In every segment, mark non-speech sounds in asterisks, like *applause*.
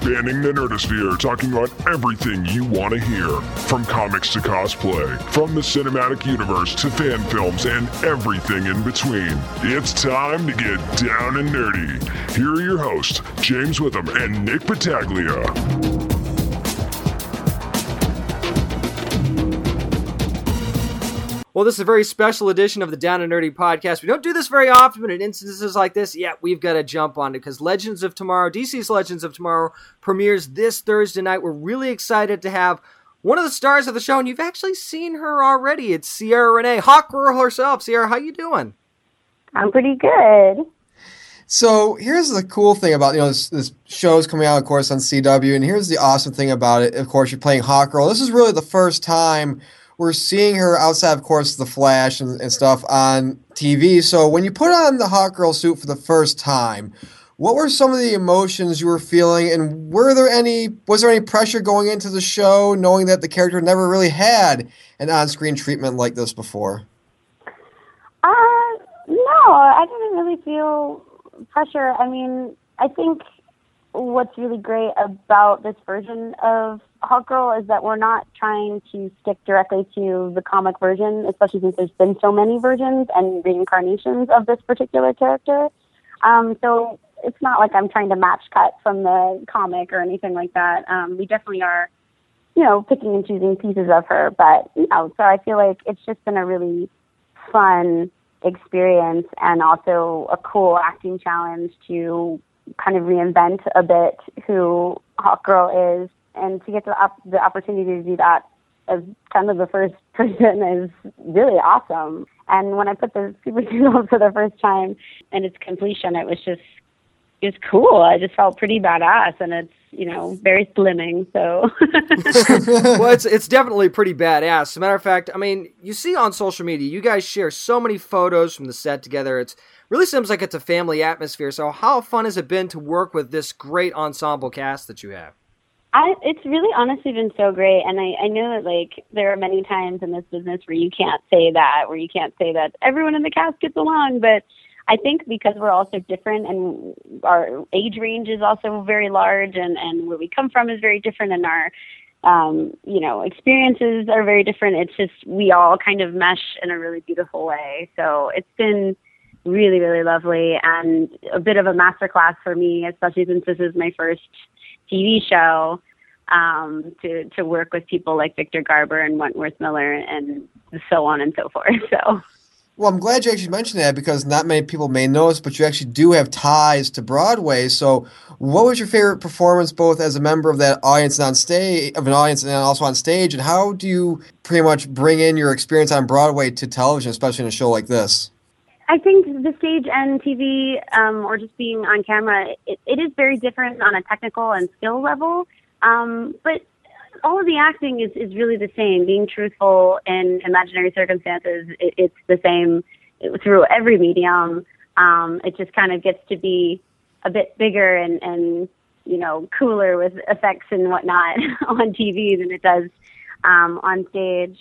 Spanning the Nerdosphere, talking about everything you want to hear. From comics to cosplay, from the cinematic universe to fan films and everything in between. It's time to get down and nerdy. Here are your hosts, James Witham and Nick Battaglia. Well, this is a very special edition of the Down and Nerdy podcast. We don't do this very often, but in instances like this, yeah, we've got to jump on it because Legends of Tomorrow, DC's Legends of Tomorrow, premieres this Thursday night. We're really excited to have one of the stars of the show, and you've actually seen her already. It's Ciara Renee, Hawk Girl herself. Ciara, how you doing? I'm pretty good. So here's the cool thing about you know this, this is coming out, of course, on CW, and here's the awesome thing about it. Of course, you're playing Hawk Girl. This is really the first time we're seeing her outside, of course, the Flash and, and stuff on TV. So when you put on the Hawkgirl suit for the first time, what were some of the emotions you were feeling, and were there any was there any pressure going into the show, knowing that the character never really had an on-screen treatment like this before? Uh, no, I didn't really feel pressure. I mean, I think what's really great about this version of Hawk Girl is that we're not trying to stick directly to the comic version, especially since there's been so many versions and reincarnations of this particular character. Um, so it's not like I'm trying to match cut from the comic or anything like that. Um, we definitely are, you know, picking and choosing pieces of her, but you know, so I feel like it's just been a really fun experience and also a cool acting challenge to kind of reinvent a bit who Hawk Girl is and to get the, op- the opportunity to do that as kind of the first *laughs* person is really awesome. And when I put the super *laughs* on for the first time and its completion, it was just it was cool. I just felt pretty badass, and it's you know very slimming. So, *laughs* well, it's it's definitely pretty badass. As a matter of fact, I mean, you see on social media, you guys share so many photos from the set together. It's really seems like it's a family atmosphere. So, how fun has it been to work with this great ensemble cast that you have? I, it's really honestly been so great, and I, I know that like there are many times in this business where you can't say that, where you can't say that everyone in the cast gets along, but I think because we're all so different and our age range is also very large, and and where we come from is very different, and our um, you know experiences are very different. It's just we all kind of mesh in a really beautiful way. So it's been really really lovely and a bit of a masterclass for me, especially since this is my first TV show um, to to work with people like Victor Garber and Wentworth Miller and so on and so forth. *laughs* So. Well, I'm glad you actually mentioned that because not many people may know this, but you actually do have ties to Broadway. So, what was your favorite performance, both as a member of that audience on stage, of an audience, and also on stage? And how do you pretty much bring in your experience on Broadway to television, especially in a show like this? I think the stage and TV, um, or just being on camera, it, it is very different on a technical and skill level. Um, but all of the acting is, is really the same. Being truthful in imaginary circumstances, it, it's the same through every medium. Um, it just kind of gets to be a bit bigger and, and you know cooler with effects and whatnot *laughs* on TV than it does um, on stage.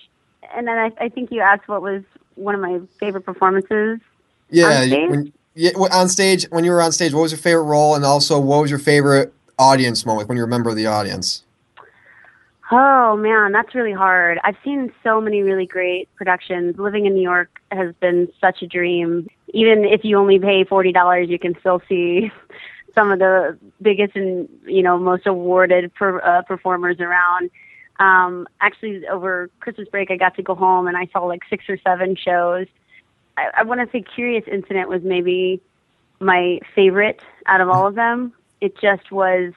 And then I, I think you asked what was one of my favorite performances yeah, when, yeah, on stage when you were on stage, what was your favorite role, and also what was your favorite audience moment when you were a member of the audience? Oh man, that's really hard. I've seen so many really great productions. Living in New York has been such a dream. Even if you only pay forty dollars, you can still see *laughs* some of the biggest and you know most awarded per, uh, performers around. Um, actually, over Christmas break, I got to go home and I saw like six or seven shows I, I want to say Curious Incident was maybe my favorite out of all of them. It just was,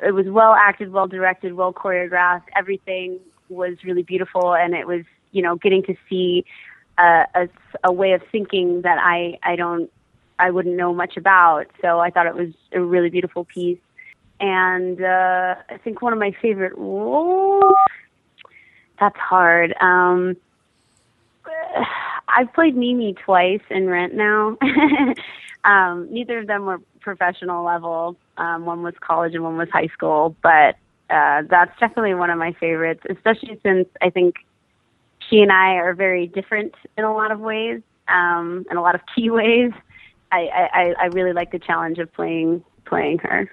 it was well acted, well directed, well choreographed. Everything was really beautiful, and it was, you know, getting to see a, a, a way of thinking that I, I don't, I wouldn't know much about. So I thought it was a really beautiful piece. And uh, I think one of my favorite roles. That's hard. Um, *sighs* I've played Mimi twice in Rent now. *laughs* um, neither of them were professional level. Um, one was college and one was high school, but uh, that's definitely one of my favorites, especially since I think she and I are very different in a lot of ways, um, in a lot of key ways. I, I, I really like the challenge of playing playing her.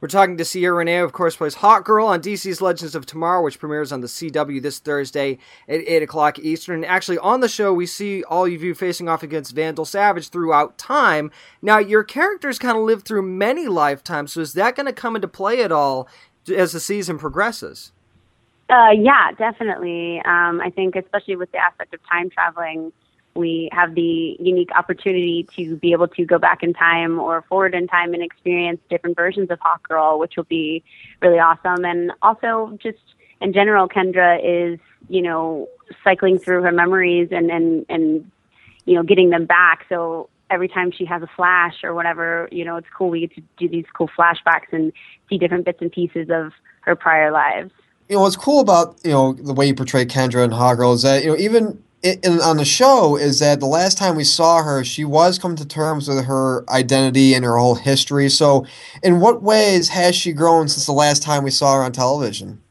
We're talking to Ciara Renee, of course, plays Hawkgirl on DC's Legends of Tomorrow, which premieres on the CW this Thursday at 8 o'clock Eastern. Actually, on the show, we see all of you facing off against Vandal Savage throughout time. Now, your characters kind of live through many lifetimes, so is that going to come into play at all as the season progresses? Uh, yeah, definitely. Um, I think, especially with the aspect of time traveling, we have the unique opportunity to be able to go back in time or forward in time and experience different versions of Hawkgirl, which will be really awesome. And also, just in general, Kendra is, you know, cycling through her memories and, and, and you know, getting them back. So every time she has a flash or whatever, you know, it's cool. We get to do these cool flashbacks and see different bits and pieces of her prior lives. You know, what's cool about, you know, the way you portray Kendra and Hawkgirl is that, you know, even in, on the show is that the last time we saw her, she was coming to terms with her identity and her whole history. So, in what ways has she grown since the last time we saw her on television?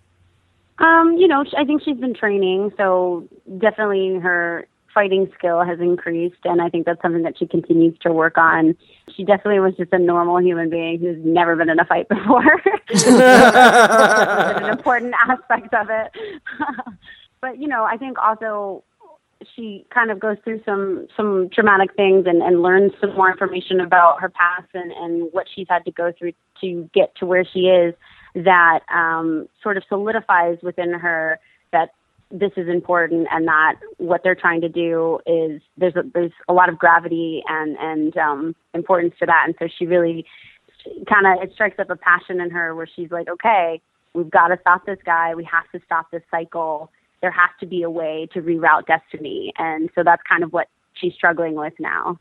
Um, you know, I think she's been training, so definitely her fighting skill has increased, and I think that's something that she continues to work on. She definitely was just a normal human being who's never been in a fight *laughs* before. *laughs* an important aspect of it. *laughs* but you know, I think also she kind of goes through some some traumatic things and, and learns some more information about her past and, and what she's had to go through to get to where she is that um, sort of solidifies within her that this is important and that what they're trying to do is there's a, there's a lot of gravity and and um, importance to that. And so she really kind of it strikes up a passion in her where she's like okay we've got to stop this guy. We have to stop this cycle there has to be a way to reroute destiny. And so that's kind of what she's struggling with now.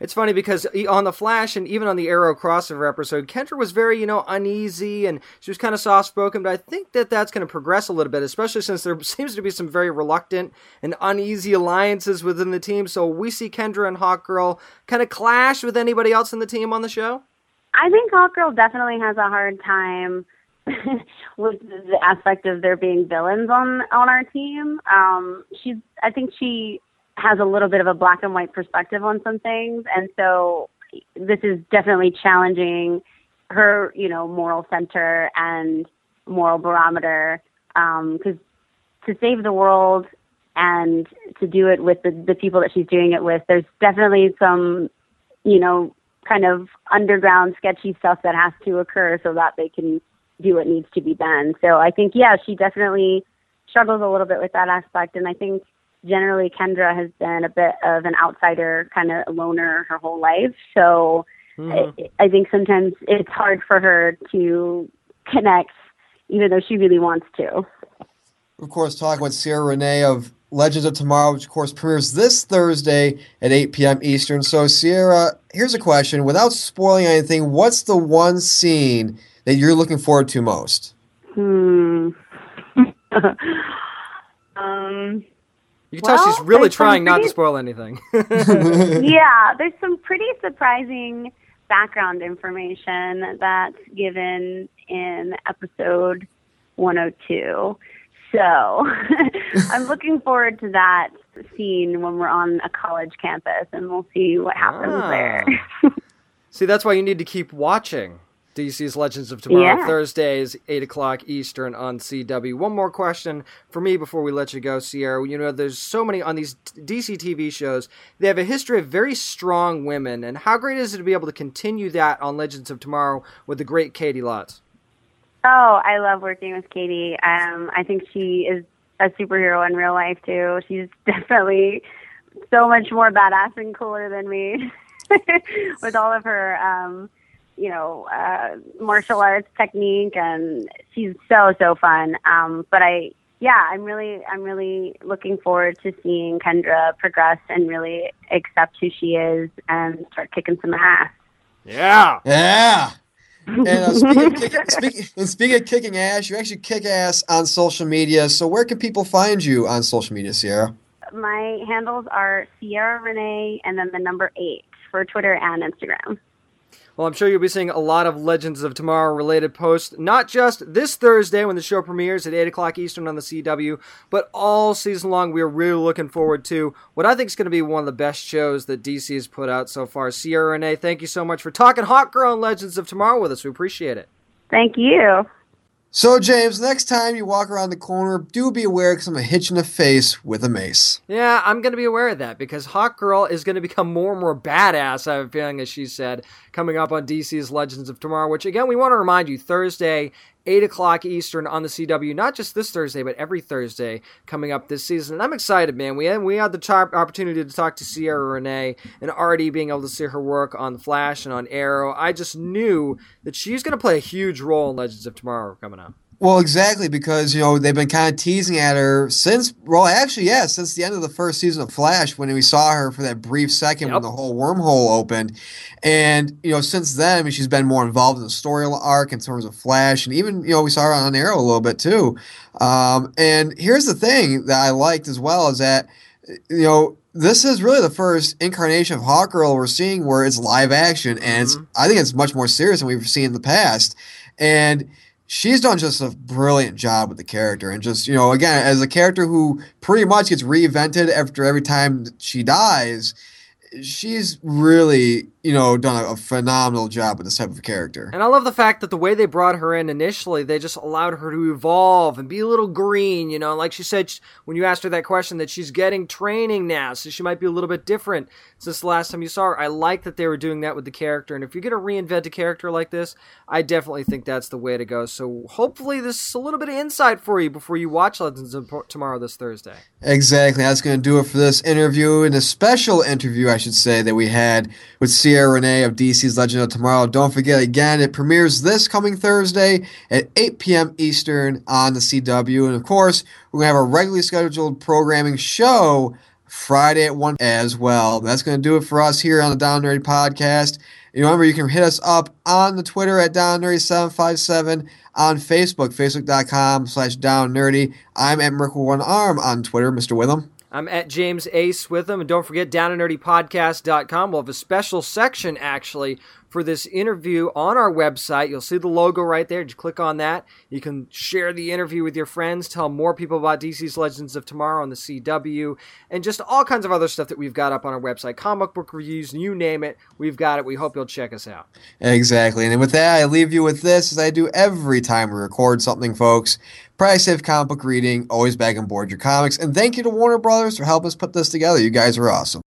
It's funny because on the Flash and even on the Arrow crossover episode, Kendra was very, you know, uneasy and she was kind of soft spoken. But I think that that's going to progress a little bit, especially since there seems to be some very reluctant and uneasy alliances within the team. So we see Kendra and Hawkgirl kind of clash with anybody else in the team on the show. I think Hawkgirl definitely has a hard time *laughs* with the aspect of there being villains on on our team. Um, she's I think she has a little bit of a black and white perspective on some things, and so this is definitely challenging her, you know, moral center and moral barometer. Because um, to save the world and to do it with the, the people that she's doing it with, there's definitely some, you know, kind of underground sketchy stuff that has to occur so that they can do what needs to be done. So I think, yeah, she definitely struggles a little bit with that aspect. And I think generally Kendra has been a bit of an outsider, kind of a loner her whole life. So mm-hmm. I, I think sometimes it's hard for her to connect, even though she really wants to. Of course, talking with Ciara Renee of Legends of Tomorrow, which of course premieres this Thursday at 8 p.m. Eastern. So, Ciara, here's a question. Without spoiling anything, what's the one scene that you're looking forward to most? Hmm. *laughs* um. You can well, tell she's really trying pretty, not to spoil anything. *laughs* *laughs* yeah, there's some pretty surprising background information that's given in episode 102. So I'm looking forward to that scene when we're on a college campus and we'll see what happens ah. there. see, that's why you need to keep watching. DC's Legends of Tomorrow, yeah. Thursdays, 8 o'clock Eastern on CW. One more question for me before we let you go, Ciara. You know, there's so many on these DC TV shows. They have a history of very strong women, and how great is it to be able to continue that on Legends of Tomorrow with the great Caity Lotz? Oh, I love working with Caity. Um, I think she is a superhero in real life, too. She's *laughs* definitely so much more badass and cooler than me *laughs* with all of her. Um, you know, uh, martial arts technique, and she's so so fun. Um, but I, yeah, I'm really I'm really looking forward to seeing Kendra progress and really accept who she is and start kicking some ass. Yeah, yeah. *laughs* And uh, speaking, of kick, speaking, and speaking of kicking ass, you actually kick ass on social media. So where can people find you on social media, Ciara? My handles are Ciara Renee and then the number eight for Twitter and Instagram. Well, I'm sure you'll be seeing a lot of Legends of Tomorrow related posts, not just this Thursday when the show premieres at 8 o'clock Eastern on the CW, but all season long. We are really looking forward to what I think is going to be one of the best shows that DC has put out so far. Ciara Renee, thank you so much for talking Hawkgirl and Legends of Tomorrow with us. We appreciate it. Thank you. So, James, next time you walk around the corner, do be aware because I'm going to hit you in the face with a mace. Yeah, I'm going to be aware of that because Hawkgirl is going to become more and more badass, I have a feeling, as she said, coming up on DC's Legends of Tomorrow, which, again, we want to remind you, Thursday, 8 o'clock Eastern on the CW, not just this Thursday, but every Thursday coming up this season. And I'm excited, man. We had, we had the opportunity to talk to Ciara Renee and already being able to see her work on The Flash and on Arrow. I just knew that she's going to play a huge role in Legends of Tomorrow coming up. Well, exactly, because you know they've been kind of teasing at her since. Well, actually, yeah, since the end of the first season of Flash, when we saw her for that brief second Yep. when the whole wormhole opened, and you know since then I mean, she's been more involved in the story arc in terms of Flash, and even you know we saw her on Arrow a little bit too. Um, and here's the thing that I liked as well is that you know this is really the first incarnation of Hawkgirl we're seeing where it's live action, and it's, I think it's much more serious than we've seen in the past, and she's done just a brilliant job with the character and just you know again as a character who pretty much gets reinvented after every time she dies she's really you know done a, a phenomenal job with this type of character And I love the fact that the way they brought her in initially, they just allowed her to evolve and be a little green, you know. Like she said, when you asked her that question, that she's getting training now, so she might be a little bit different since the last time you saw her. I like that they were doing that with the character. And if you're going to reinvent a character like this, I definitely think that's the way to go. So hopefully, this is a little bit of insight for you before you watch Legends of Tomorrow this Thursday. Exactly. That's going to do it for this interview and a special interview, I should say, that we had with Ciara Renee of DC's Legend of Tomorrow. Don't forget, again, it premieres this coming Thursday at 8 p.m. Eastern on the CW. And of course, we're going to have a regularly scheduled programming show Friday at 1 as well. That's going to do it for us here on the Down Nerdy Podcast. You remember, you can hit us up on the Twitter at DownNerdy757, on Facebook, facebook.com slash DownNerdy. I'm at Merkle One Arm on Twitter, Mr. Witham. I'm at James Ace with them. And don't forget, downandnerdypodcast.com. We'll have a special section actually for this interview on our website. You'll see the logo right there. Just click on that. You can share the interview with your friends, tell more people about DC's Legends of Tomorrow on the CW, and just all kinds of other stuff that we've got up on our website. Comic book reviews, you name it. We've got it. We hope you'll check us out. Exactly. And with that, I leave you with this, as I do every time we record something, folks. Price safe comic book reading, always bag and board your comics. And thank you to Warner Brothers for helping us put this together. You guys are awesome.